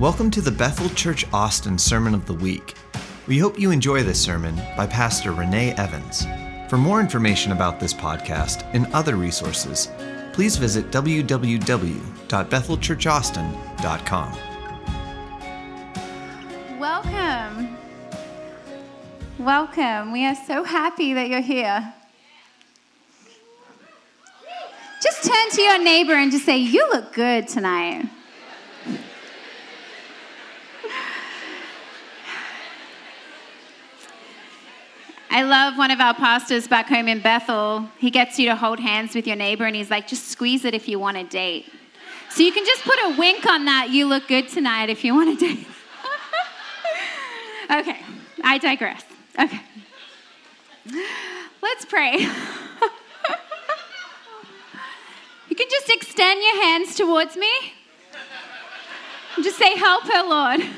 Welcome to the Bethel Church Austin Sermon of the Week. We hope you enjoy this sermon by Pastor Renee Evans. For more information about this podcast and other resources, please visit www.bethelchurchaustin.com. Welcome. Welcome. We are so happy that you're here. Just turn to your neighbor and just say, You look good tonight. Love one of our pastors back home in Bethel. He gets you to hold hands with your neighbor and he's like, just squeeze it if you want a date. So you can just put a wink on that, you look good tonight if you want a date. okay, I digress. Okay. Let's pray. you can just extend your hands towards me. Just say, Help her, Lord.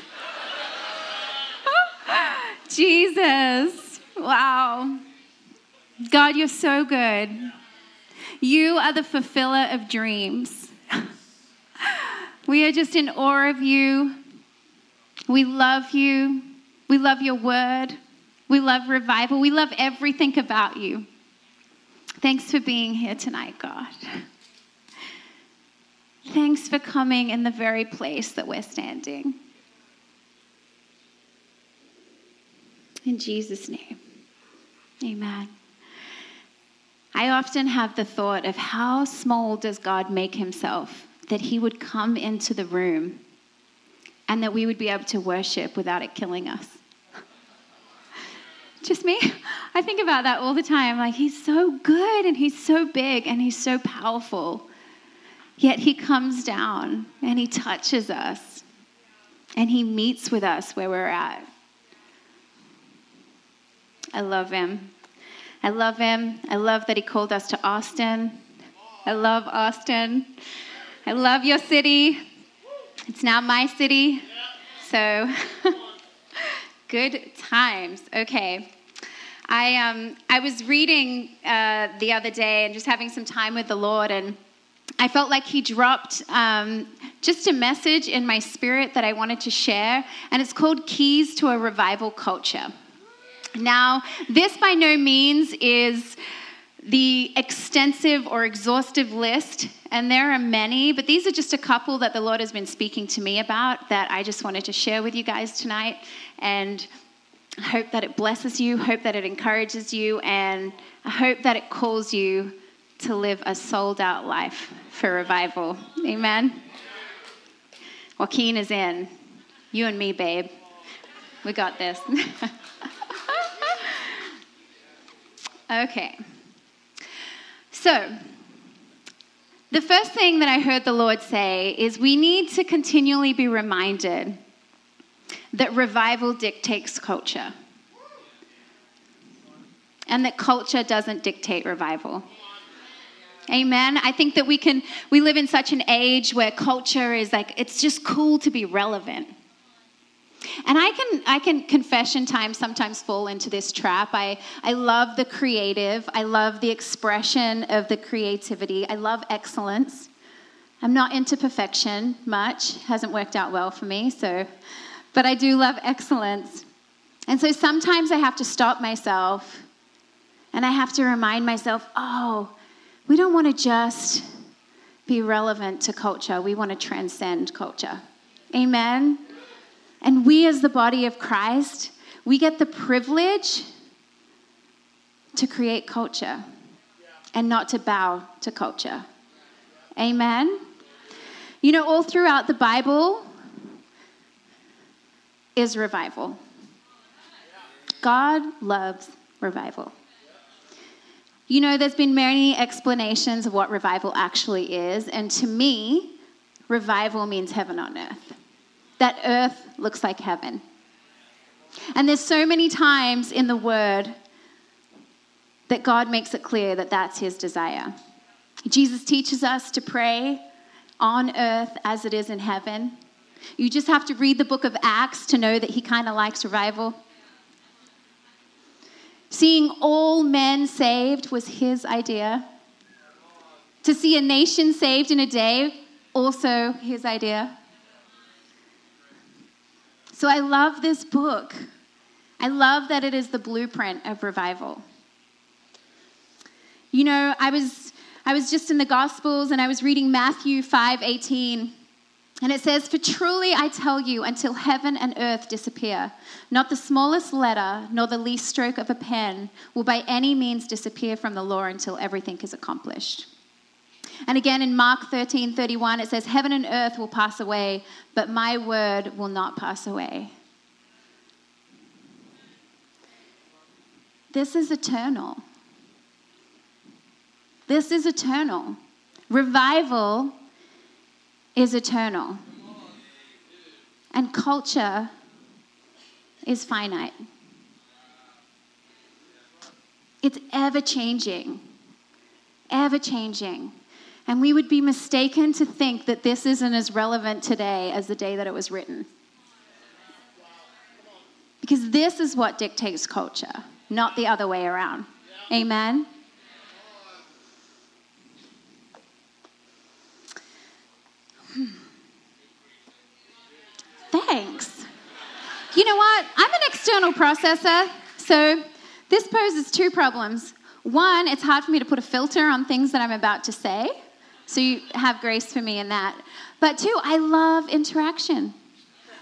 Jesus. Wow. God, you're so good. You are the fulfiller of dreams. we are just in awe of you. We love you. We love your word. We love revival. We love everything about you. Thanks for being here tonight, God. Thanks for coming in the very place that we're standing. In Jesus' name. Amen. I often have the thought of how small does God make himself that he would come into the room and that we would be able to worship without it killing us. Just me? I think about that all the time. Like, he's so good and he's so big and he's so powerful. Yet he comes down and he touches us and he meets with us where we're at. I love him. I love him. I love that he called us to Austin. I love Austin. I love your city. It's now my city. So, good times. Okay. I, um, I was reading uh, the other day and just having some time with the Lord, and I felt like He dropped um, just a message in my spirit that I wanted to share, and it's called Keys to a Revival Culture. Now, this by no means is the extensive or exhaustive list, and there are many, but these are just a couple that the Lord has been speaking to me about that I just wanted to share with you guys tonight. And I hope that it blesses you, hope that it encourages you, and I hope that it calls you to live a sold out life for revival. Amen. Joaquin is in. You and me, babe. We got this. Okay. So, the first thing that I heard the Lord say is we need to continually be reminded that revival dictates culture. And that culture doesn't dictate revival. Amen. I think that we can we live in such an age where culture is like it's just cool to be relevant. And I can, I can confession time sometimes fall into this trap. I, I love the creative. I love the expression of the creativity. I love excellence. I'm not into perfection much. Hasn't worked out well for me, so but I do love excellence. And so sometimes I have to stop myself and I have to remind myself, oh, we don't want to just be relevant to culture. We want to transcend culture. Amen. And we, as the body of Christ, we get the privilege to create culture and not to bow to culture. Amen. You know, all throughout the Bible is revival. God loves revival. You know, there's been many explanations of what revival actually is, and to me, revival means heaven on earth that earth looks like heaven. And there's so many times in the word that God makes it clear that that's his desire. Jesus teaches us to pray on earth as it is in heaven. You just have to read the book of Acts to know that he kind of likes revival. Seeing all men saved was his idea. To see a nation saved in a day, also his idea. So I love this book. I love that it is the blueprint of revival. You know, I was I was just in the Gospels and I was reading Matthew 5:18. And it says, For truly I tell you, until heaven and earth disappear, not the smallest letter nor the least stroke of a pen will by any means disappear from the law until everything is accomplished. And again in Mark 13 31, it says, Heaven and earth will pass away, but my word will not pass away. This is eternal. This is eternal. Revival is eternal. And culture is finite. It's ever changing, ever changing. And we would be mistaken to think that this isn't as relevant today as the day that it was written. Because this is what dictates culture, not the other way around. Amen? Hmm. Thanks. You know what? I'm an external processor, so this poses two problems. One, it's hard for me to put a filter on things that I'm about to say, so you have grace for me in that. But two, I love interaction.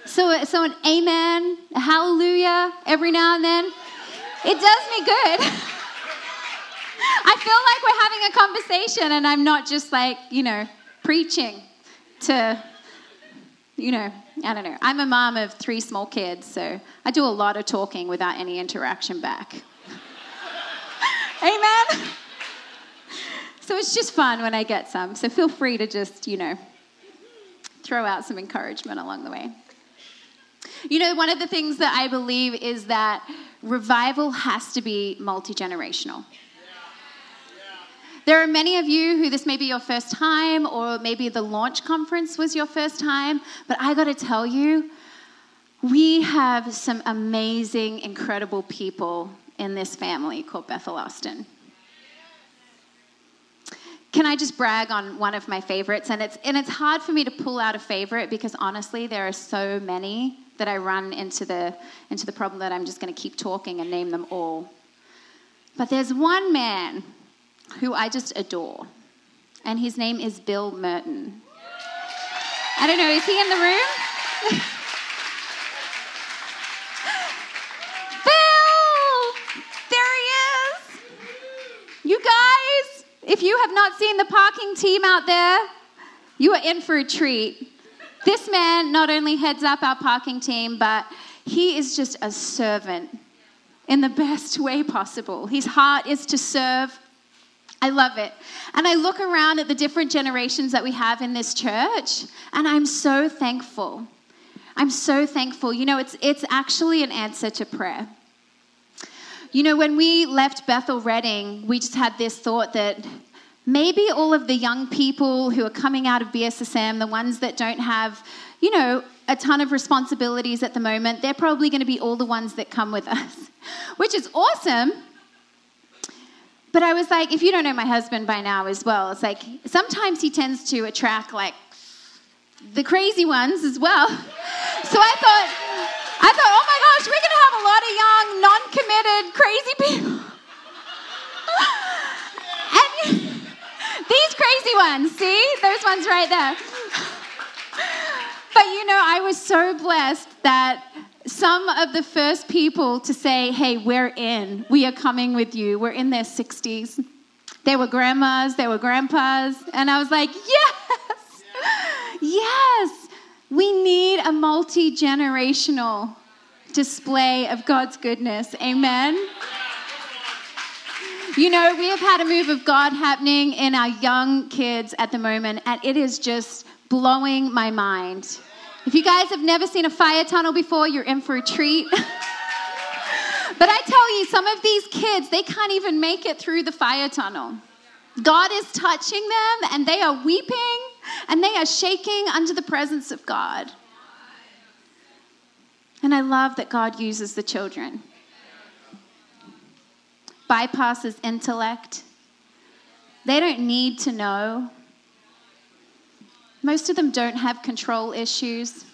So, so an amen, a hallelujah every now and then, it does me good. I feel like we're having a conversation and I'm not just like, you know, preaching to, you know, I don't know. I'm a mom of three small kids, so I do a lot of talking without any interaction back. Amen? So it's just fun when I get some. So feel free to just, you know, throw out some encouragement along the way. You know, one of the things that I believe is that revival has to be multi generational. There are many of you who this may be your first time, or maybe the launch conference was your first time, but I got to tell you, we have some amazing, incredible people in this family called Bethel Austin. Can I just brag on one of my favorites? And it's, and it's hard for me to pull out a favorite because honestly, there are so many that I run into the, into the problem that I'm just going to keep talking and name them all. But there's one man who I just adore. And his name is Bill Merton. I don't know, is he in the room? Bill! There he is! You guys, if you have not seen the parking team out there, you are in for a treat. This man not only heads up our parking team, but he is just a servant in the best way possible. His heart is to serve I love it. And I look around at the different generations that we have in this church, and I'm so thankful. I'm so thankful. You know, it's, it's actually an answer to prayer. You know, when we left Bethel Redding, we just had this thought that maybe all of the young people who are coming out of BSSM, the ones that don't have, you know, a ton of responsibilities at the moment, they're probably going to be all the ones that come with us, which is awesome but I was like, if you don't know my husband by now as well, it's like sometimes he tends to attract like the crazy ones as well. So I thought, I thought, oh my gosh, we're gonna have a lot of young, non-committed, crazy people. and these ones, see? Those ones right there. but you know, I was so blessed that some of the first people to say, hey, we're in, we are coming with you, we're in their 60s. They were grandmas, they were grandpas, and I was like, yes, yes, we need a multi generational display of God's goodness. Amen. You know, we have had a move of God happening in our young kids at the moment, and it is just blowing my mind. If you guys have never seen a fire tunnel before, you're in for a treat. but I tell you, some of these kids, they can't even make it through the fire tunnel. God is touching them, and they are weeping, and they are shaking under the presence of God. And I love that God uses the children bypasses intellect. They don't need to know. Most of them don't have control issues.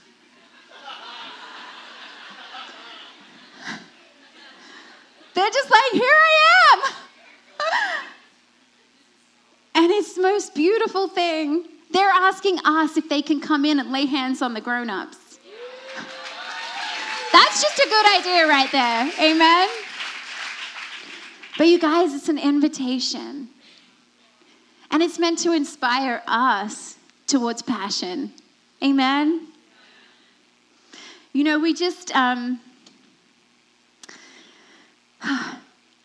They're just like, here I am. and it's the most beautiful thing. They're asking us if they can come in and lay hands on the grown ups. That's just a good idea, right there. Amen. But you guys, it's an invitation. And it's meant to inspire us towards passion. Amen. You know, we just, um,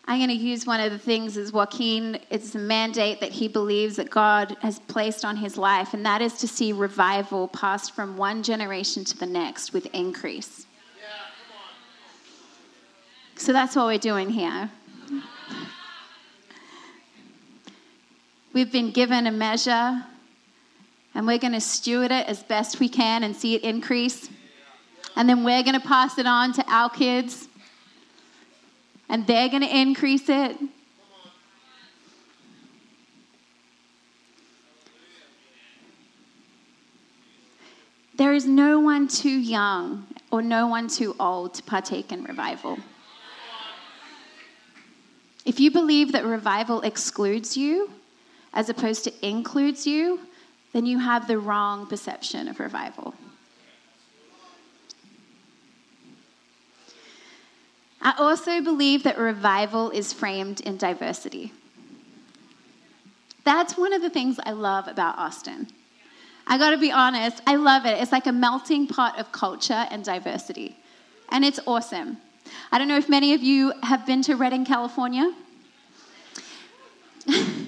I'm going to use one of the things as Joaquin, it's a mandate that he believes that God has placed on his life, and that is to see revival passed from one generation to the next with increase. Yeah, come on. So that's what we're doing here. We've been given a measure, and we're going to steward it as best we can and see it increase. And then we're going to pass it on to our kids and they're going to increase it. There is no one too young or no one too old to partake in revival. If you believe that revival excludes you as opposed to includes you, then you have the wrong perception of revival. I also believe that revival is framed in diversity. That's one of the things I love about Austin. I gotta be honest, I love it. It's like a melting pot of culture and diversity. And it's awesome. I don't know if many of you have been to Redding, California.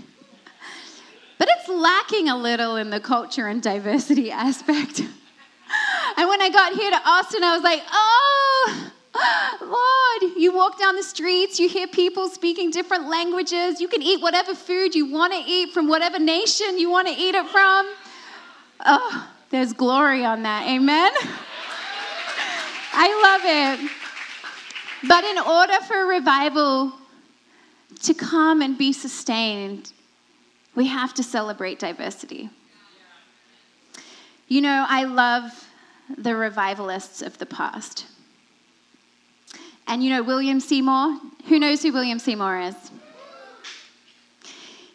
but it's lacking a little in the culture and diversity aspect. and when I got here to Austin, I was like, oh, Lord, you walk down the streets, you hear people speaking different languages. You can eat whatever food you want to eat from whatever nation you want to eat it from. Oh, there's glory on that. Amen. I love it. But in order for revival to come and be sustained, we have to celebrate diversity. You know, I love the revivalists of the past. And you know William Seymour? Who knows who William Seymour is?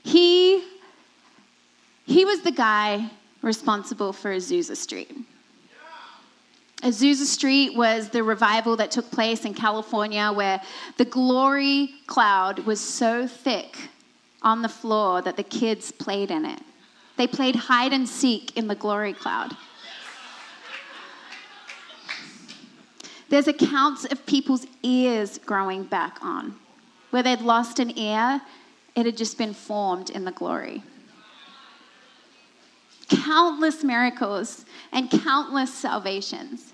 He, he was the guy responsible for Azusa Street. Azusa Street was the revival that took place in California where the glory cloud was so thick on the floor that the kids played in it. They played hide and seek in the glory cloud. There's accounts of people's ears growing back on. Where they'd lost an ear, it had just been formed in the glory. Countless miracles and countless salvations.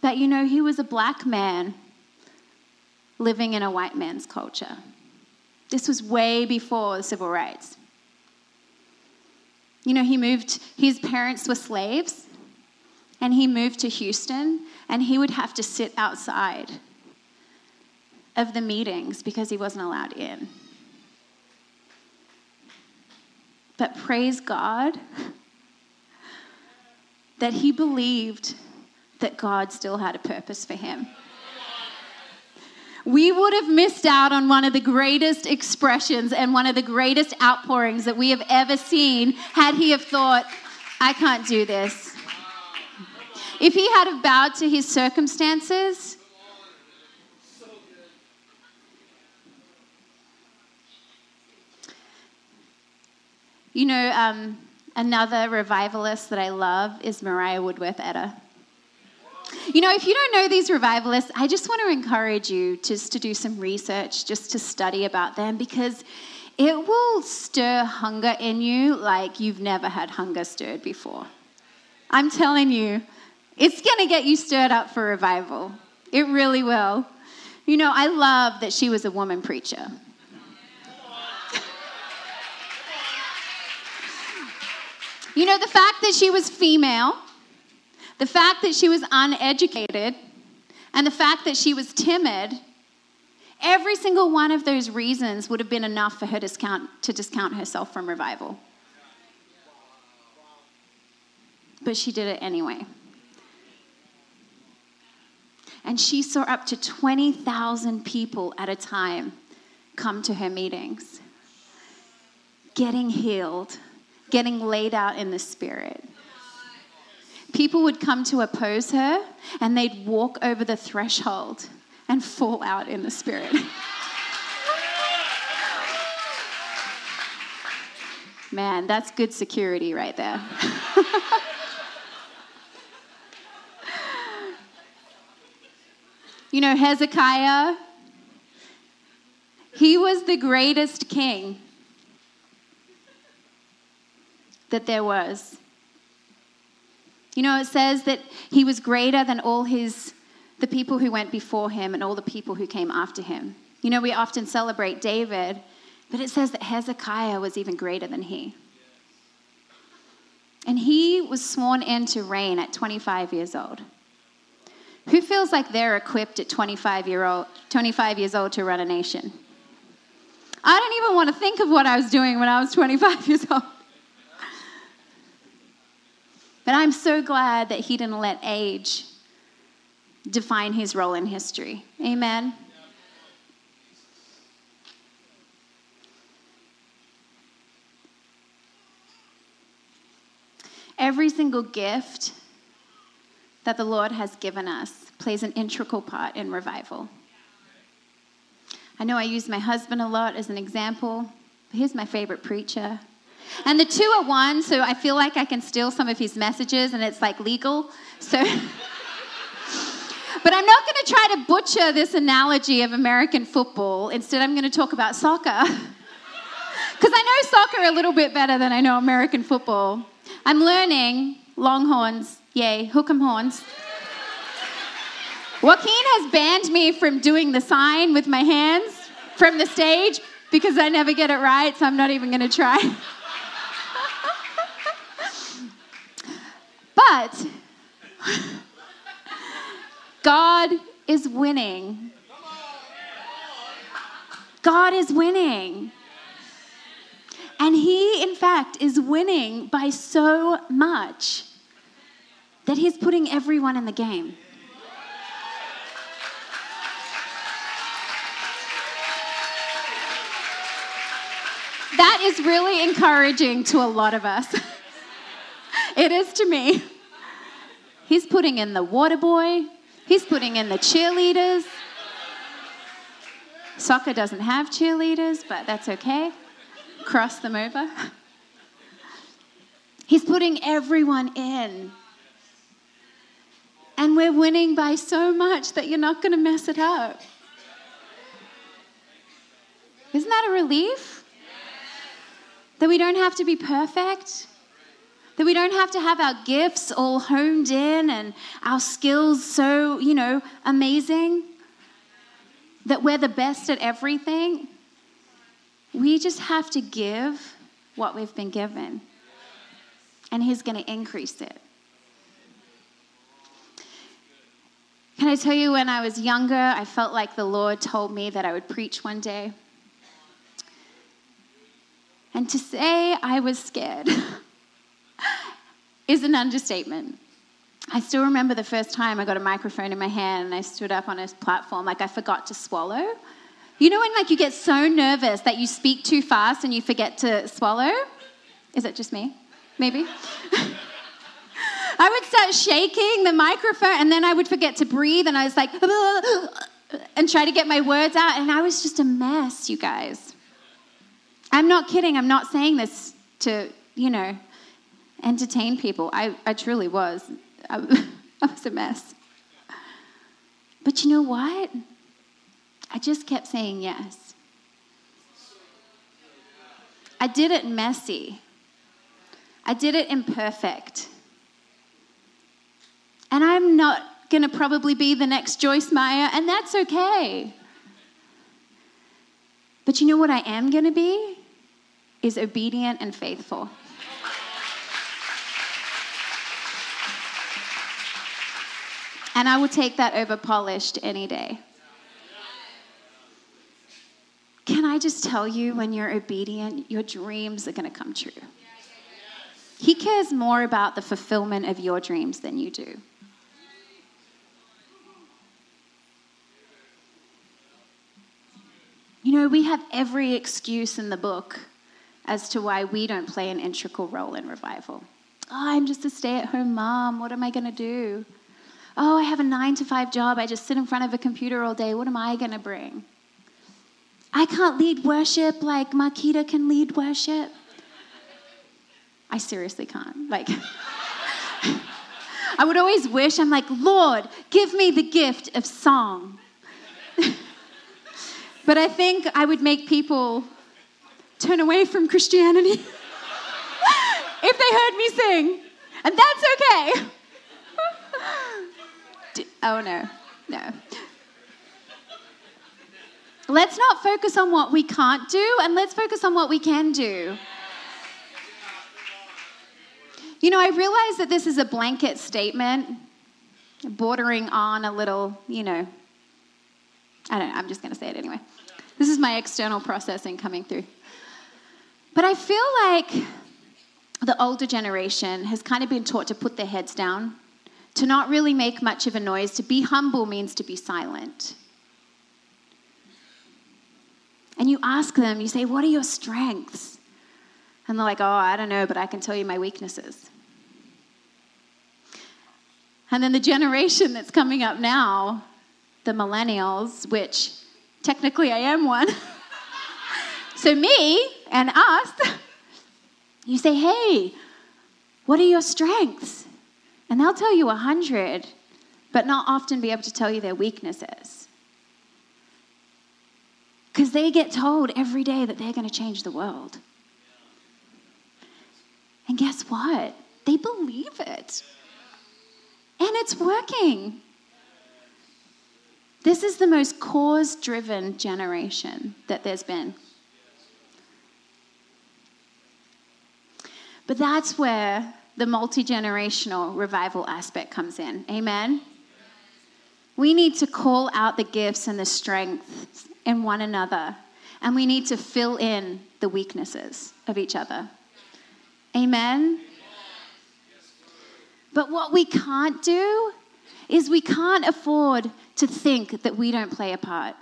But you know, he was a black man living in a white man's culture. This was way before the civil rights. You know, he moved, his parents were slaves, and he moved to Houston, and he would have to sit outside of the meetings because he wasn't allowed in. But praise God that he believed that God still had a purpose for him we would have missed out on one of the greatest expressions and one of the greatest outpourings that we have ever seen had he have thought, I can't do this. If he had have bowed to his circumstances, you know, um, another revivalist that I love is Maria Woodworth Etter. You know, if you don't know these revivalists, I just want to encourage you just to do some research, just to study about them, because it will stir hunger in you like you've never had hunger stirred before. I'm telling you, it's going to get you stirred up for revival. It really will. You know, I love that she was a woman preacher. you know, the fact that she was female the fact that she was uneducated and the fact that she was timid, every single one of those reasons would have been enough for her discount, to discount herself from revival. But she did it anyway. And she saw up to 20,000 people at a time come to her meetings, getting healed, getting laid out in the spirit. People would come to oppose her and they'd walk over the threshold and fall out in the spirit. Man, that's good security right there. you know, Hezekiah, he was the greatest king that there was. You know, it says that he was greater than all his the people who went before him and all the people who came after him. You know, we often celebrate David, but it says that Hezekiah was even greater than he. And he was sworn in to reign at 25 years old. Who feels like they're equipped at 25, year old, 25 years old to run a nation? I don't even want to think of what I was doing when I was 25 years old. But I'm so glad that he didn't let age define his role in history. Amen. Every single gift that the Lord has given us plays an integral part in revival. I know I use my husband a lot as an example. He's my favorite preacher. And the two are one, so I feel like I can steal some of his messages and it's like legal. So. But I'm not going to try to butcher this analogy of American football. Instead, I'm going to talk about soccer. Because I know soccer a little bit better than I know American football. I'm learning Longhorns, yay, hook 'em horns. Joaquin has banned me from doing the sign with my hands from the stage because I never get it right, so I'm not even going to try. but God is winning. God is winning. And He, in fact, is winning by so much that He's putting everyone in the game. That is really encouraging to a lot of us. it is to me. He's putting in the water boy, He's putting in the cheerleaders. Soccer doesn't have cheerleaders, but that's okay. Cross them over. He's putting everyone in. And we're winning by so much that you're not going to mess it up. Isn't that a relief? That we don't have to be perfect? That we don't have to have our gifts all honed in and our skills so, you know, amazing. That we're the best at everything. We just have to give what we've been given. And He's going to increase it. Can I tell you, when I was younger, I felt like the Lord told me that I would preach one day. And to say I was scared. is an understatement. I still remember the first time I got a microphone in my hand and I stood up on a platform like I forgot to swallow. You know when like you get so nervous that you speak too fast and you forget to swallow? Is it just me? Maybe. I would start shaking the microphone and then I would forget to breathe and I was like and try to get my words out and I was just a mess, you guys. I'm not kidding. I'm not saying this to, you know, entertain people. I, I truly was. I, I was a mess. But you know what? I just kept saying yes. I did it messy. I did it imperfect. And I'm not going to probably be the next Joyce Meyer, and that's okay. But you know what I am going to be? Is obedient and faithful. And I will take that over polished any day. Can I just tell you, when you're obedient, your dreams are going to come true? He cares more about the fulfillment of your dreams than you do. You know, we have every excuse in the book as to why we don't play an integral role in revival. Oh, I'm just a stay at home mom. What am I going to do? Oh, I have a nine to five job. I just sit in front of a computer all day. What am I going to bring? I can't lead worship like Marquita can lead worship. I seriously can't. Like, I would always wish, I'm like, Lord, give me the gift of song. but I think I would make people turn away from Christianity if they heard me sing. And that's okay. Oh, no, no. Let's not focus on what we can't do and let's focus on what we can do. You know, I realize that this is a blanket statement, bordering on a little, you know, I don't know, I'm just going to say it anyway. This is my external processing coming through. But I feel like the older generation has kind of been taught to put their heads down, to not really make much of a noise. To be humble means to be silent. And you ask them, you say, What are your strengths? And they're like, Oh, I don't know, but I can tell you my weaknesses. And then the generation that's coming up now, the millennials, which technically I am one. so, me and us, you say, hey, what are your strengths? And they'll tell you a hundred, but not often be able to tell you their weaknesses. Because they get told every day that they're going to change the world. And guess what? They believe it. And it's working. This is the most cause driven generation that there's been. But that's where the multi generational revival aspect comes in. Amen? We need to call out the gifts and the strengths in one another, and we need to fill in the weaknesses of each other. Amen? But what we can't do is we can't afford to think that we don't play a part.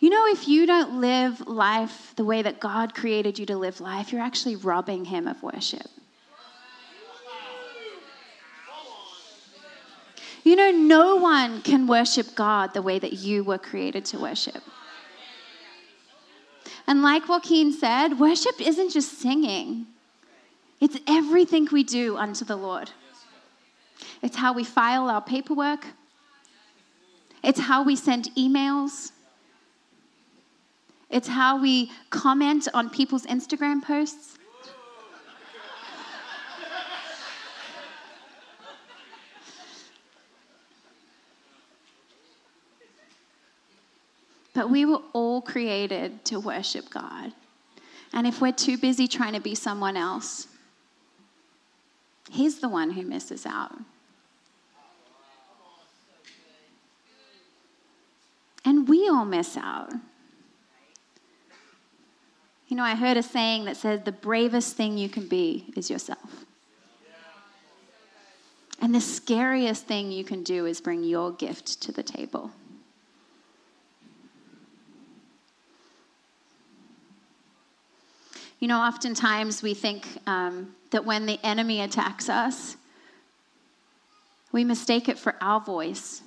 You know, if you don't live life the way that God created you to live life, you're actually robbing Him of worship. You know, no one can worship God the way that you were created to worship. And like Joaquin said, worship isn't just singing, it's everything we do unto the Lord. It's how we file our paperwork, it's how we send emails, it's how we comment on people's Instagram posts. But we were all created to worship God. And if we're too busy trying to be someone else, He's the one who misses out. And we all miss out. You know, I heard a saying that says the bravest thing you can be is yourself. And the scariest thing you can do is bring your gift to the table. You know, oftentimes we think um, that when the enemy attacks us, we mistake it for our voice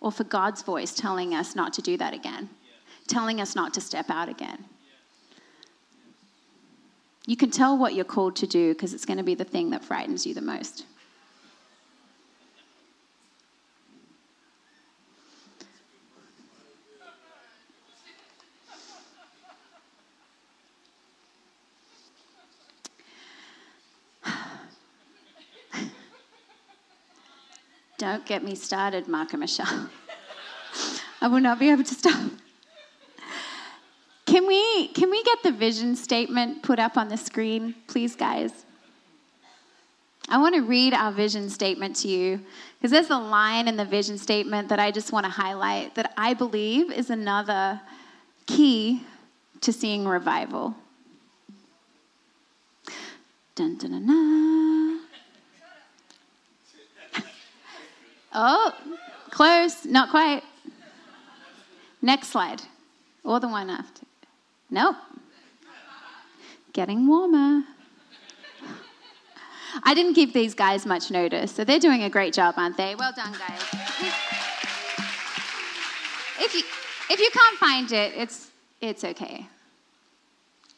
or for God's voice telling us not to do that again, telling us not to step out again. You can tell what you're called to do because it's going to be the thing that frightens you the most. Don't get me started, Mark and Michelle. I will not be able to stop. Can we, can we get the vision statement put up on the screen, please, guys? I want to read our vision statement to you because there's a line in the vision statement that I just want to highlight that I believe is another key to seeing revival. Dun, dun, dun. Oh, Close, not quite. Next slide. Or the one after. Nope. Getting warmer. I didn't give these guys much notice, so they're doing a great job, aren't they? Well done, guys. If you if you can't find it, it's it's okay.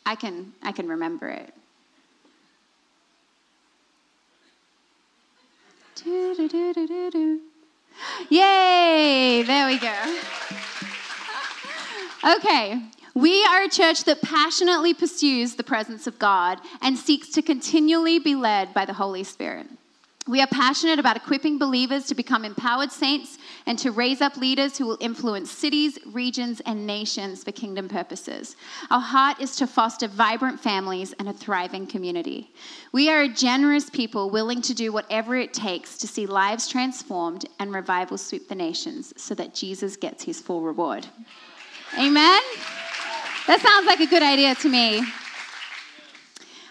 I can I can remember it. Yay! There we go. Okay, we are a church that passionately pursues the presence of God and seeks to continually be led by the Holy Spirit. We are passionate about equipping believers to become empowered saints and to raise up leaders who will influence cities, regions, and nations for kingdom purposes. Our heart is to foster vibrant families and a thriving community. We are a generous people willing to do whatever it takes to see lives transformed and revival sweep the nations so that Jesus gets his full reward. Amen? That sounds like a good idea to me.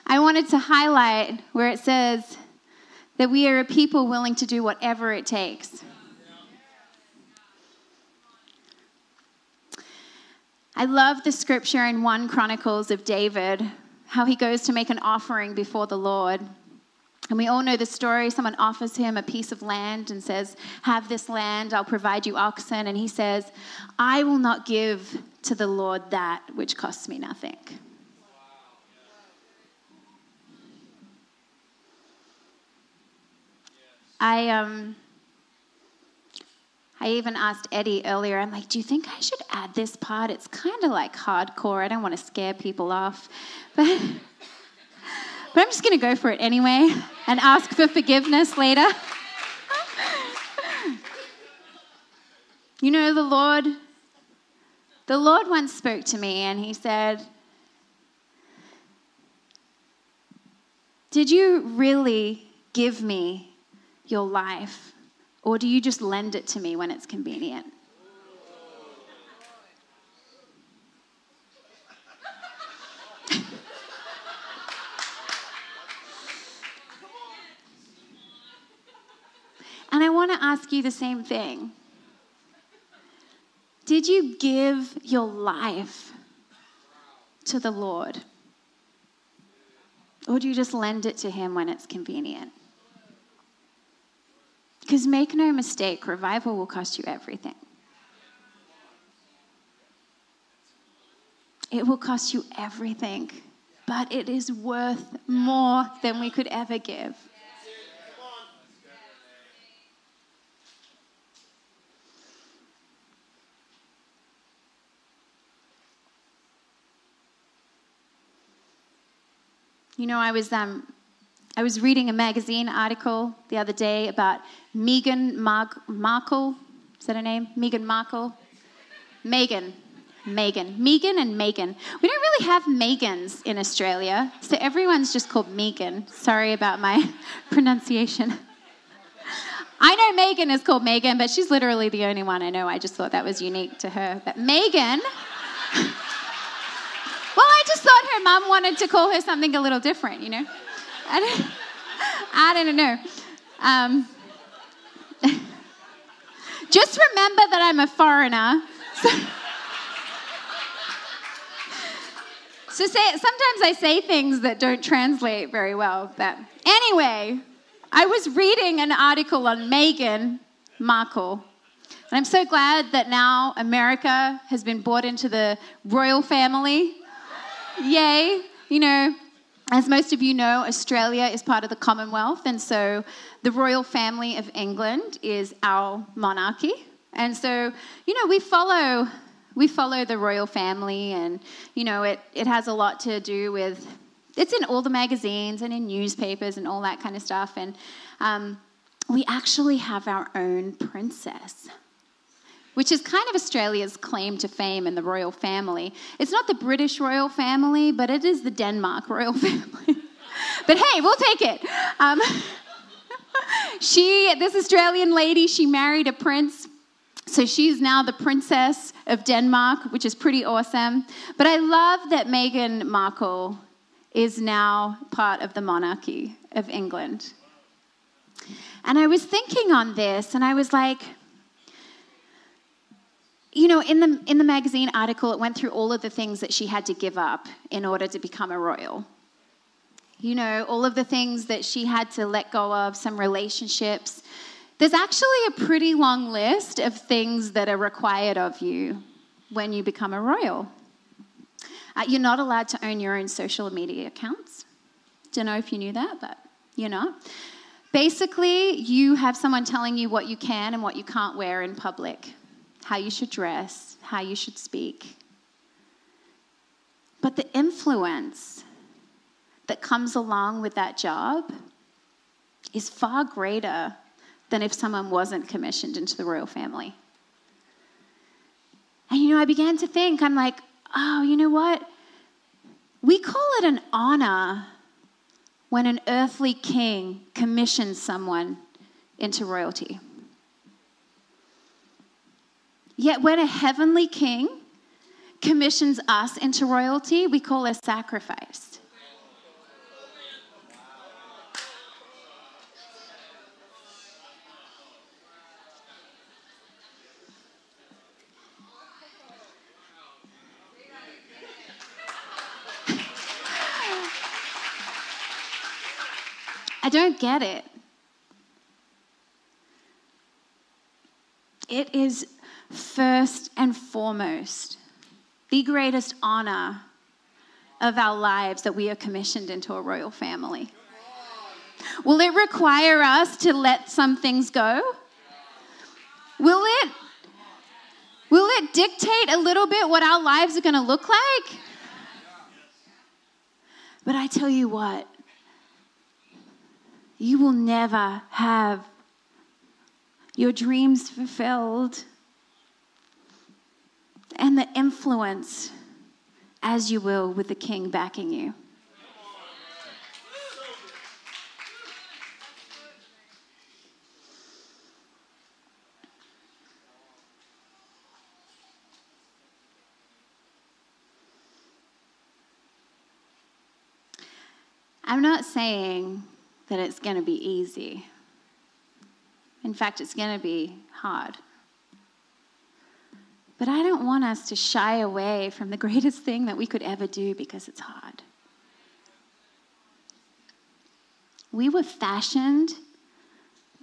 I wanted to highlight where it says, that we are a people willing to do whatever it takes. I love the scripture in 1 Chronicles of David, how he goes to make an offering before the Lord. And we all know the story. Someone offers him a piece of land and says, Have this land, I'll provide you oxen. And he says, I will not give to the Lord that which costs me nothing. I um I even asked Eddie earlier, I'm like, do you think I should add this part? It's kind of like hardcore. I don't want to scare people off. But, but I'm just to go for it anyway and ask for forgiveness later. you know, the Lord, the Lord once spoke to me and he said, Did you really give me your life? Or do you just lend it to me when it's convenient? and I want to ask you the same thing. Did you give your life to the Lord? Or do you just lend it to Him when it's convenient? Because make no mistake, revival will cost you everything. It will cost you everything, but it is worth more than we could ever give. You know, I was um, I was reading a magazine article the other day about Meghan Mar- Markle. Is that her name? Meghan Markle? Megan. Megan. Megan and Megan. We don't really have Megans in Australia, so everyone's just called Megan. Sorry about my pronunciation. I know Megan is called Megan, but she's literally the only one I know. I just thought that was unique to her. But Megan. just thought her mum wanted to call her something a little different, you know? I don't, I don't know. Um, just remember that I'm a foreigner. So, so say, sometimes I say things that don't translate very well. But anyway, I was reading an article on Meghan Markle. And I'm so glad that now America has been brought into the royal family. Yay. You know, as most of you know, Australia is part of the Commonwealth, and so the royal family of England is our monarchy. And so, you know, we follow we follow the royal family, and you know, it it has a lot to do with. It's in all the magazines and in newspapers and all that kind of stuff. And um, we actually have our own princess which is kind of Australia's claim to fame in the royal family. It's not the British royal family, but it is the Denmark royal family. but hey, we'll take it. Um, she, this Australian lady, she married a prince. So she's now the princess of Denmark, which is pretty awesome. But I love that Meghan Markle is now part of the monarchy of England. And I was thinking on this, and I was like, you know, in the, in the magazine article, it went through all of the things that she had to give up in order to become a royal. You know, all of the things that she had to let go of, some relationships. There's actually a pretty long list of things that are required of you when you become a royal. Uh, you're not allowed to own your own social media accounts. Don't know if you knew that, but you're not. Basically, you have someone telling you what you can and what you can't wear in public, how you should dress, how you should speak. But the influence that comes along with that job is far greater than if someone wasn't commissioned into the royal family. And you know, I began to think, I'm like, oh, you know what? We call it an honor when an earthly king commissions someone into royalty. Yet when a heavenly king commissions us into royalty, we call it sacrifice. I don't get it. It is first and foremost the greatest honor of our lives that we are commissioned into a royal family. Will it require us to let some things go? Will it will it dictate a little bit what our lives are going to look like? But I tell you what, you will never have your dreams fulfilled and the influence as you will with the king backing you. I'm not saying that it's going to be easy. In fact, it's going to be hard. But I don't want us to shy away from the greatest thing that we could ever do because it's hard. We were fashioned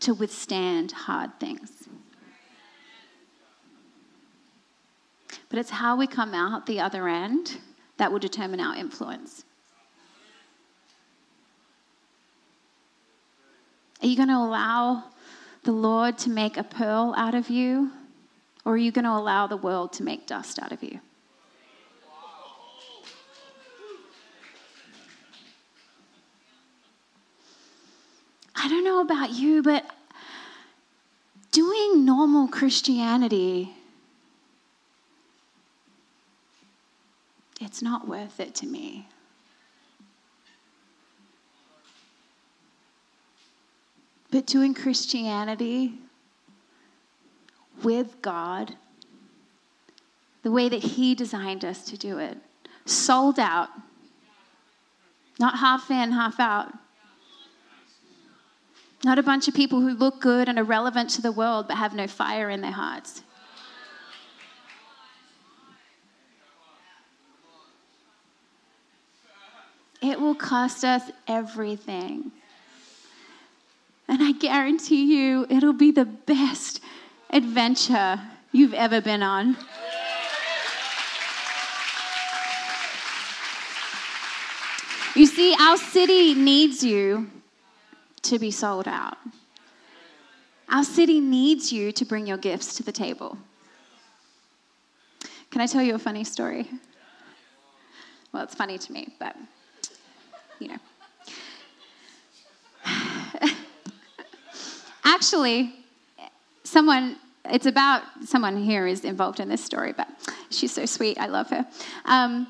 to withstand hard things. But it's how we come out the other end that will determine our influence. Are you going to allow the Lord to make a pearl out of you? Or are you going to allow the world to make dust out of you? I don't know about you, but doing normal Christianity, it's not worth it to me. But doing Christianity with God, the way that He designed us to do it, sold out, not half in, half out. Not a bunch of people who look good and are relevant to the world but have no fire in their hearts. It will cost us everything. And I guarantee you, it'll be the best adventure you've ever been on. You see, our city needs you to be sold out. Our city needs you to bring your gifts to the table. Can I tell you a funny story? Well, it's funny to me, but you know. Actually, someone, it's about someone here is involved in this story, but she's so sweet. I love her. Um,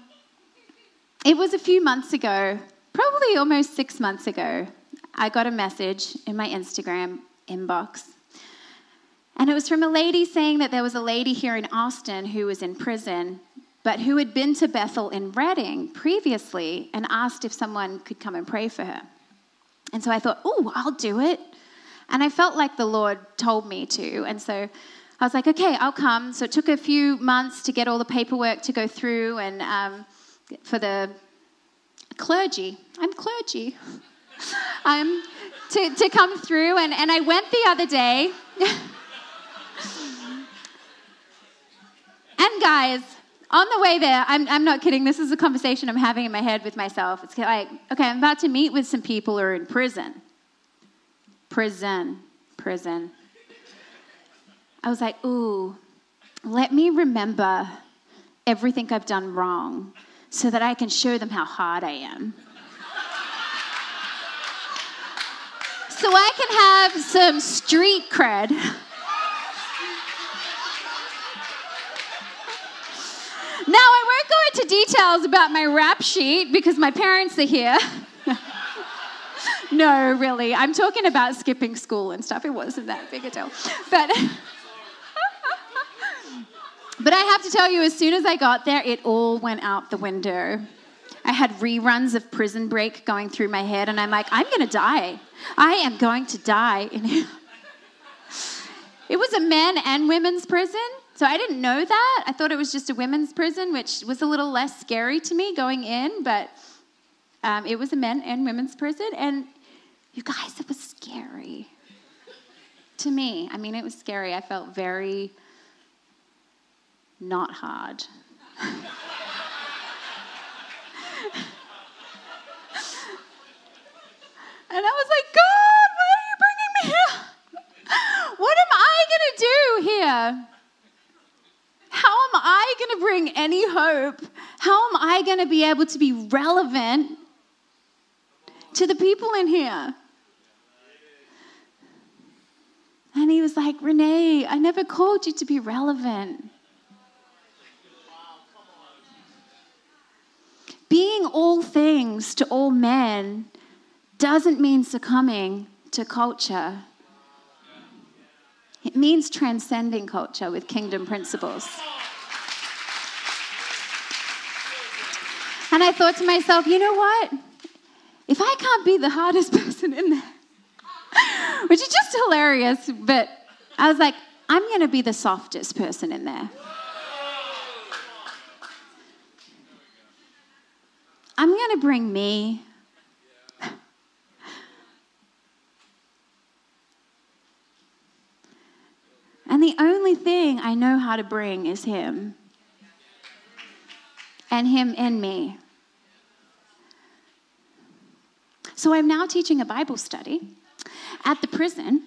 it was a few months ago, probably almost six months ago, I got a message in my Instagram inbox. And it was from a lady saying that there was a lady here in Austin who was in prison, but who had been to Bethel in Redding previously and asked if someone could come and pray for her. And so I thought, oh, I'll do it. And I felt like the Lord told me to. And so I was like, okay, I'll come. So it took a few months to get all the paperwork to go through and um, for the clergy. I'm clergy. um, to, to come through. And, and I went the other day. and guys, on the way there, I'm, I'm not kidding. This is a conversation I'm having in my head with myself. It's like, okay, I'm about to meet with some people who are in prison. Prison, prison. I was like, ooh, let me remember everything I've done wrong so that I can show them how hard I am. so I can have some street cred. Now, I won't go into details about my rap sheet because my parents are here. No, really. I'm talking about skipping school and stuff. It wasn't that big a deal. But. but I have to tell you, as soon as I got there, it all went out the window. I had reruns of Prison Break going through my head, and I'm like, I'm going to die. I am going to die. it was a men and women's prison. So I didn't know that. I thought it was just a women's prison, which was a little less scary to me going in, but um, it was a men and women's prison. And you guys, it was scary to me. I mean, it was scary. I felt very not hard. and I was like, God, why are you bringing me here? What am I going to do here? How am I going to bring any hope? How am I going to be able to be relevant to the people in here? And he was like, Renee, I never called you to be relevant. Being all things to all men doesn't mean succumbing to culture. It means transcending culture with kingdom principles. And I thought to myself, you know what? If I can't be the hardest person in there, which is just hilarious, but I was like, I'm going to be the softest person in there. I'm going to bring me And the only thing I know how to bring is Him and Him in me. So I'm now teaching a Bible study at the prison.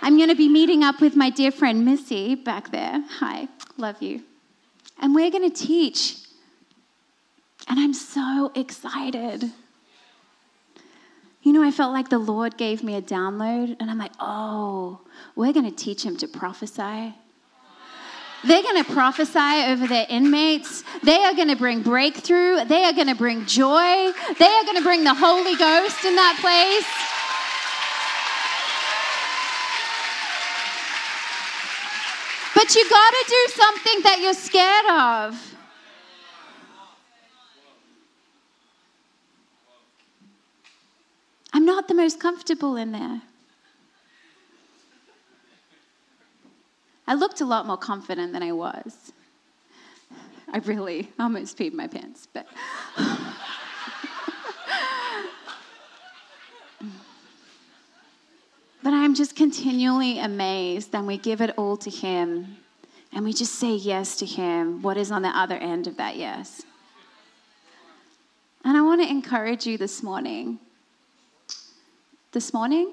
I'm going to be meeting up with my dear friend Missy back there. Hi, love you. And we're going to teach. And I'm so excited. You know, I felt like the Lord gave me a download, and I'm like, oh, we're going to teach him to prophesy. They're going to prophesy over their inmates. They are going to bring breakthrough. They are going to bring joy. They are going to bring the Holy Ghost in that place. But you got to do something that you're scared of. I'm not the most comfortable in there. I looked a lot more confident than I was. I really almost peed my pants, but. Just continually amazed, and we give it all to Him, and we just say yes to Him. What is on the other end of that yes? And I want to encourage you this morning this morning.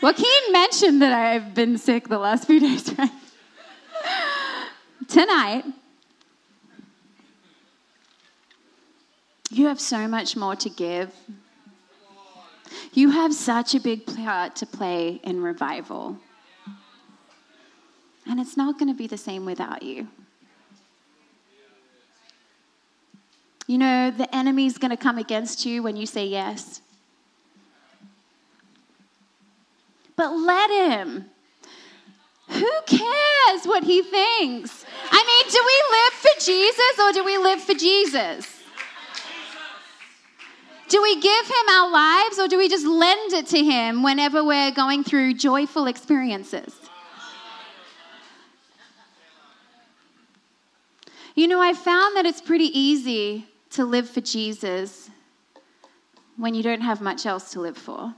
Joaquin mentioned that I've been sick the last few days, right? Tonight, you have so much more to give. You have such a big part to play in revival. And it's not going to be the same without you. You know, the enemy's going to come against you when you say yes. But let him. Who cares what he thinks? I mean, do we live for Jesus or do we live for Jesus? Do we give him our lives or do we just lend it to him whenever we're going through joyful experiences? You know, I found that it's pretty easy to live for Jesus when you don't have much else to live for.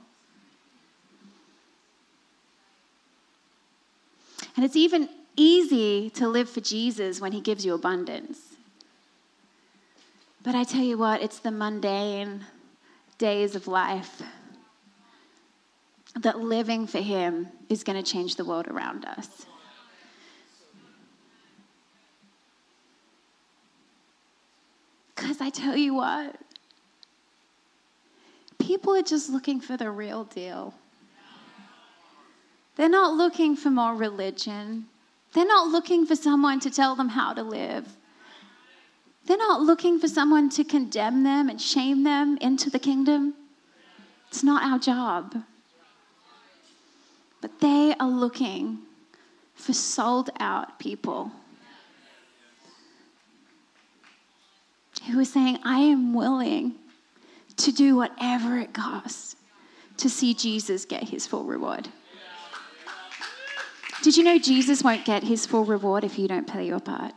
And it's even easy to live for Jesus when he gives you abundance. But I tell you what, it's the mundane days of life that living for him is going to change the world around us. Because I tell you what, people are just looking for the real deal. They're not looking for more religion. They're not looking for someone to tell them how to live. They're not looking for someone to condemn them and shame them into the kingdom. It's not our job. But they are looking for sold out people who are saying, I am willing to do whatever it costs to see Jesus get his full reward. Did you know Jesus won't get his full reward if you don't play your part?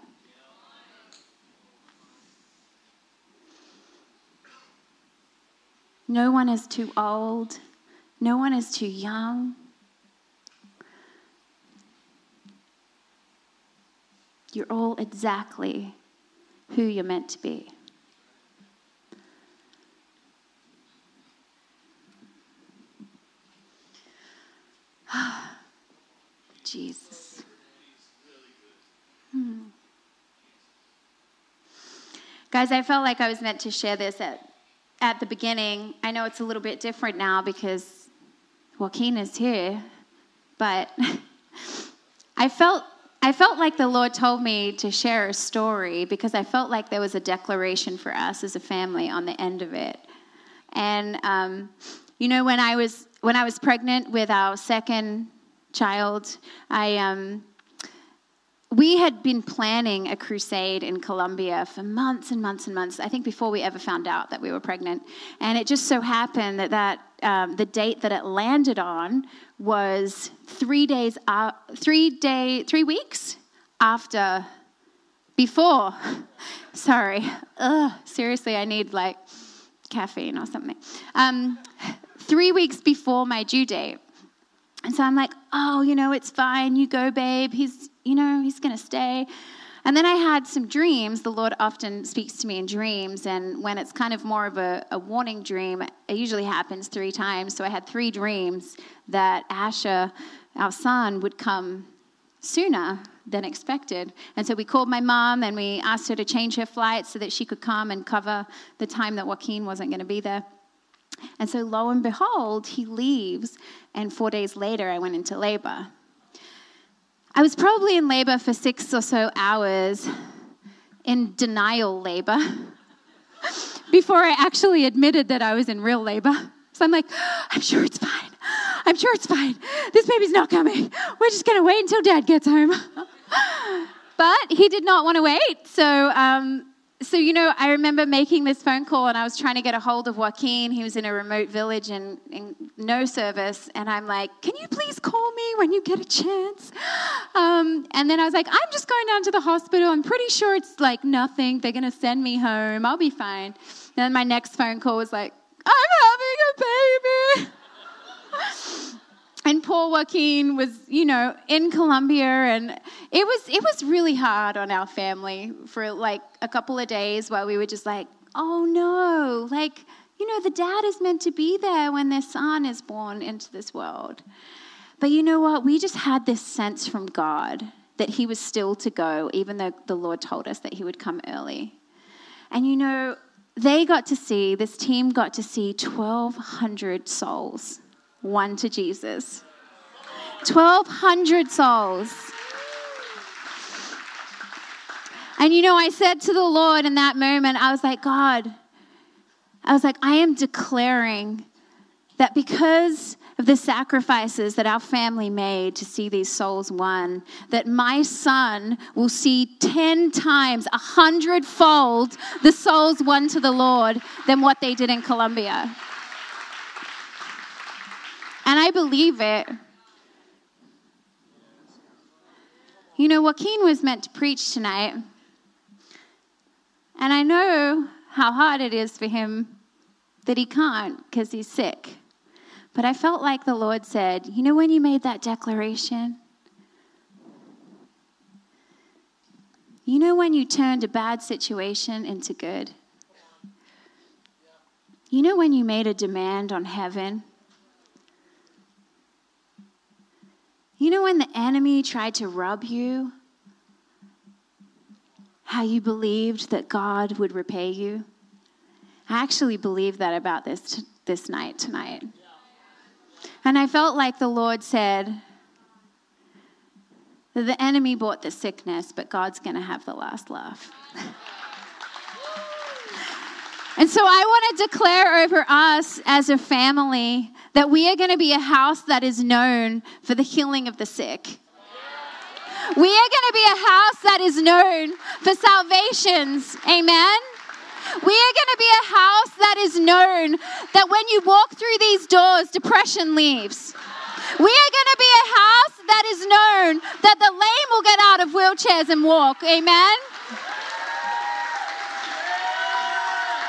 No one is too old. No one is too young. You're all exactly who you're meant to be. Jesus. Hmm. Guys, I felt like I was meant to share this at, at the beginning. I know it's a little bit different now because Joaquin is here, but I felt I felt like the Lord told me to share a story because I felt like there was a declaration for us as a family on the end of it. And um, you know, when I was when I was pregnant with our second child, I um, we had been planning a crusade in Colombia for months and months and months. I think before we ever found out that we were pregnant, and it just so happened that that um, the date that it landed on was three days, uh, three day, three weeks after, before. Sorry, Ugh, seriously, I need like caffeine or something. Um, three weeks before my due date. And so I'm like, oh, you know, it's fine. You go, babe. He's, you know, he's going to stay. And then I had some dreams. The Lord often speaks to me in dreams. And when it's kind of more of a, a warning dream, it usually happens three times. So I had three dreams that Asher, our son, would come sooner than expected. And so we called my mom and we asked her to change her flight so that she could come and cover the time that Joaquin wasn't going to be there. And so lo and behold, he leaves, and four days later, I went into labor. I was probably in labor for six or so hours in denial labor before I actually admitted that I was in real labor. So I'm like, I'm sure it's fine. I'm sure it's fine. This baby's not coming. We're just going to wait until dad gets home. but he did not want to wait. So um, so, you know, I remember making this phone call and I was trying to get a hold of Joaquin. He was in a remote village and, and no service. And I'm like, can you please call me when you get a chance? Um, and then I was like, I'm just going down to the hospital. I'm pretty sure it's like nothing. They're going to send me home. I'll be fine. And then my next phone call was like, I'm having a baby. and poor Joaquin was, you know, in Colombia, and it was it was really hard on our family for like a couple of days while we were just like, oh no, like you know, the dad is meant to be there when their son is born into this world. But you know what? We just had this sense from God that he was still to go, even though the Lord told us that he would come early. And you know, they got to see, this team got to see 1,200 souls won to Jesus. 1,200 souls. And you know, I said to the Lord in that moment, I was like, God, I was like, I am declaring that because of the sacrifices that our family made to see these souls won, that my son will see 10 times, a hundredfold the souls won to the Lord than what they did in Colombia. And I believe it. You know, Joaquin was meant to preach tonight. And I know how hard it is for him that he can't because he's sick. But I felt like the Lord said, You know, when you made that declaration? You know, when you turned a bad situation into good? You know, when you made a demand on heaven? You know, when the enemy tried to rub you, how you believed that God would repay you? I actually believe that about this, this night tonight. And I felt like the Lord said that the enemy bought the sickness, but God's going to have the last laugh. and so I want to declare over us as a family that we are going to be a house that is known for the healing of the sick. We are going to be a house that is known for salvations. Amen. We are going to be a house that is known that when you walk through these doors, depression leaves. We are going to be a house that is known that the lame will get out of wheelchairs and walk. Amen.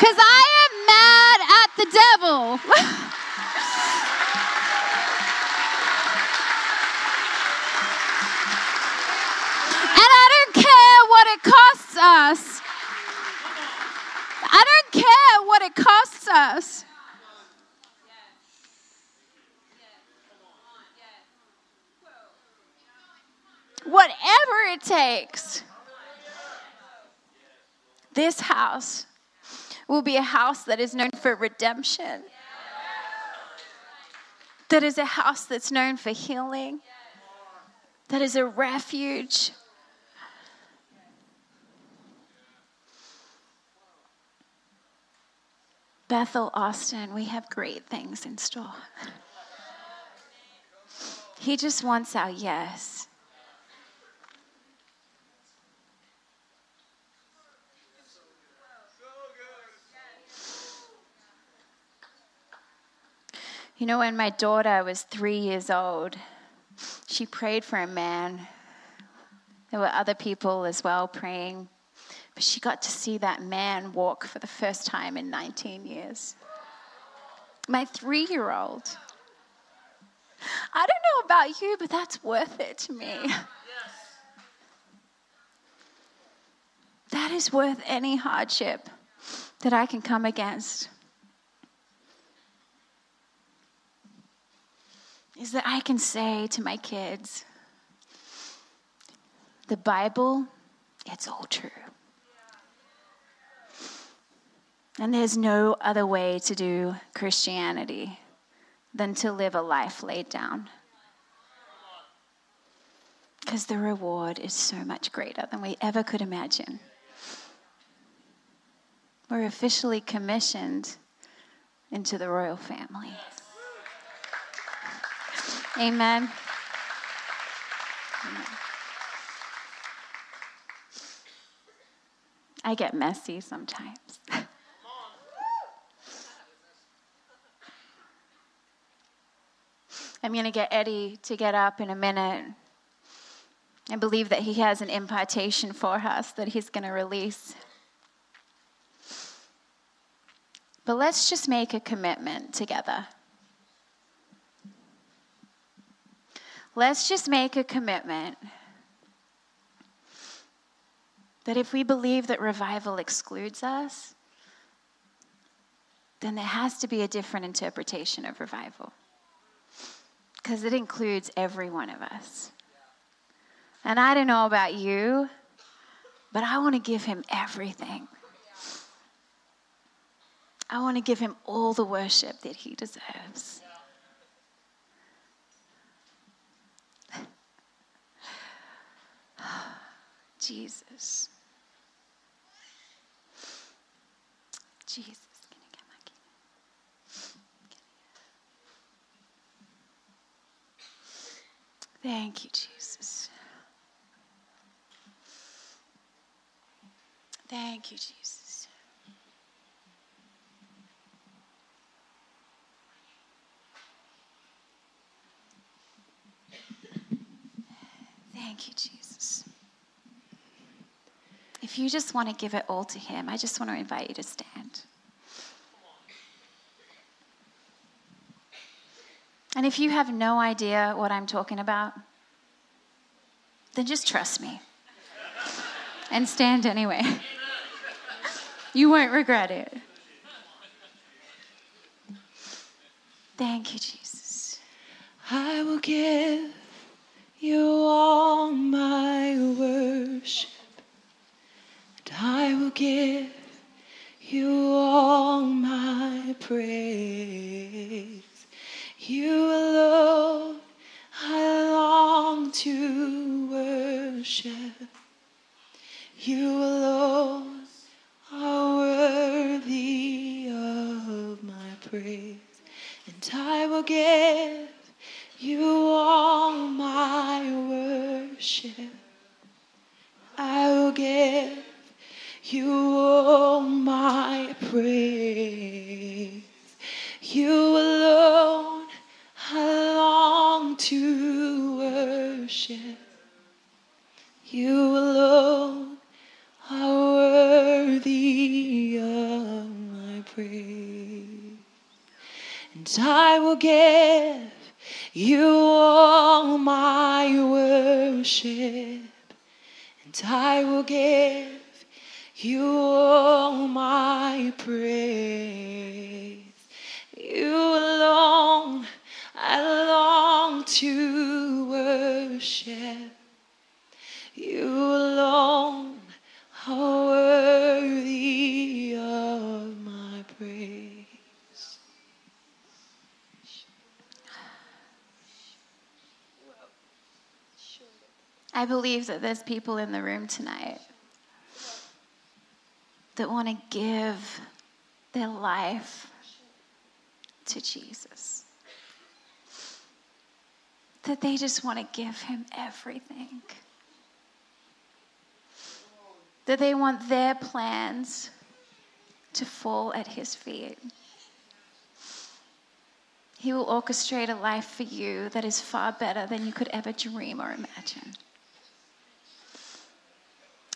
Because I am mad at the devil. And I don't care what it costs us. I don't care what it costs us. Whatever it takes, this house will be a house that is known for redemption, that is a house that's known for healing, that is a refuge Bethel, Austin, we have great things in store. He just wants our yes. You know, when my daughter was three years old, she prayed for a man. There were other people as well praying. But she got to see that man walk for the first time in 19 years. My three year old. I don't know about you, but that's worth it to me. That is worth any hardship that I can come against. Is that I can say to my kids, the Bible, it's all true. And there's no other way to do Christianity than to live a life laid down. Because the reward is so much greater than we ever could imagine. We're officially commissioned into the royal family. Amen. I get messy sometimes. I'm going to get Eddie to get up in a minute. I believe that he has an impartation for us that he's going to release. But let's just make a commitment together. Let's just make a commitment that if we believe that revival excludes us, then there has to be a different interpretation of revival because it includes every one of us. And I don't know about you, but I want to give him everything. I want to give him all the worship that he deserves. Jesus. Jesus. Thank you, Jesus. Thank you, Jesus. Thank you, Jesus. If you just want to give it all to Him, I just want to invite you to stand. And if you have no idea what I'm talking about, then just trust me and stand anyway. You won't regret it. Thank you, Jesus. I will give you all my worship, I will give you all my praise. You alone I long to worship. You alone are worthy of my praise, and I will give you all my worship. I will give you all my praise. You alone I long to worship. You alone are worthy of my praise. And I will give believe that there's people in the room tonight that want to give their life to Jesus. That they just want to give him everything. That they want their plans to fall at his feet. He will orchestrate a life for you that is far better than you could ever dream or imagine.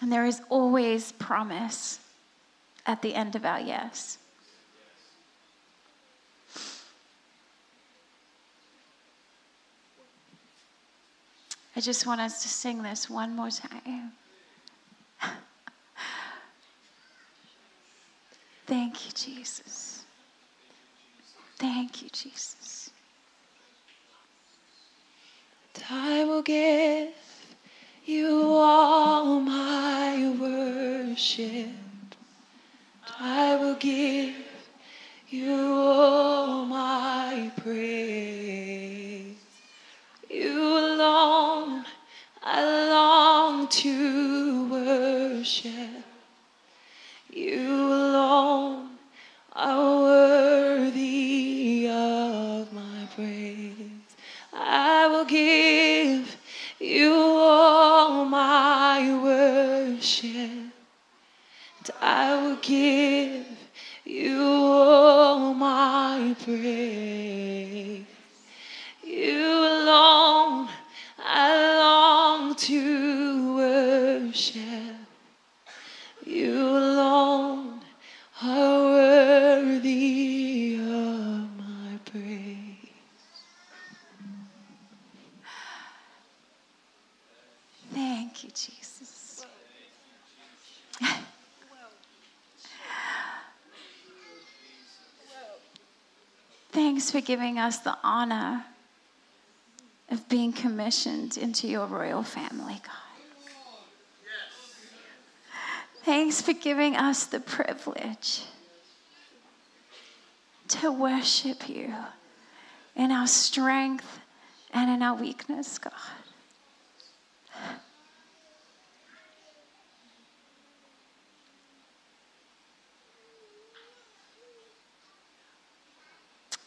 And there is always promise at the end of our yes. I just want us to sing this one more time. Thank you, Jesus. Thank you, Jesus. I will give you all my worship. I will give you all my praise. You alone I long to worship. Give you all my praise. Giving us the honor of being commissioned into your royal family, God. Thanks for giving us the privilege to worship you in our strength and in our weakness, God.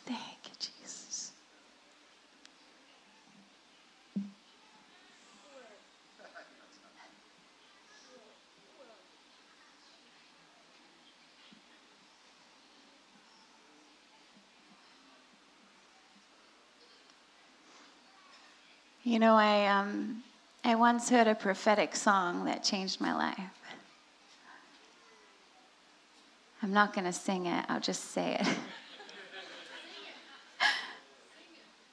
Thank you, Jesus. You know, I, um, I once heard a prophetic song that changed my life. I'm not going to sing it, I'll just say it.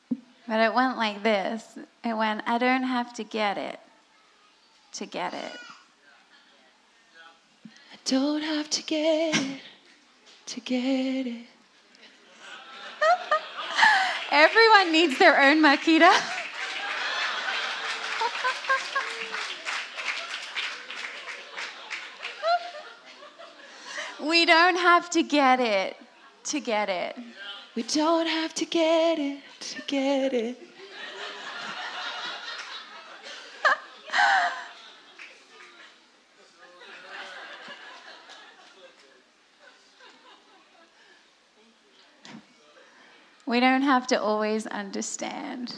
but it went like this it went, I don't have to get it to get it. I don't have to get it to get it. Everyone needs their own Makita. we don't have to get it to get it. We don't have to get it to get it. We don't have to always understand.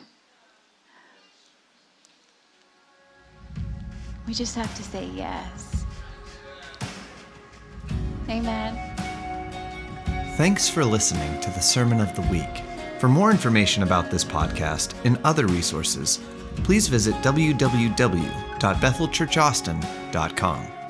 We just have to say yes. Amen. Thanks for listening to the Sermon of the Week. For more information about this podcast and other resources, please visit www.bethelchurchaustin.com.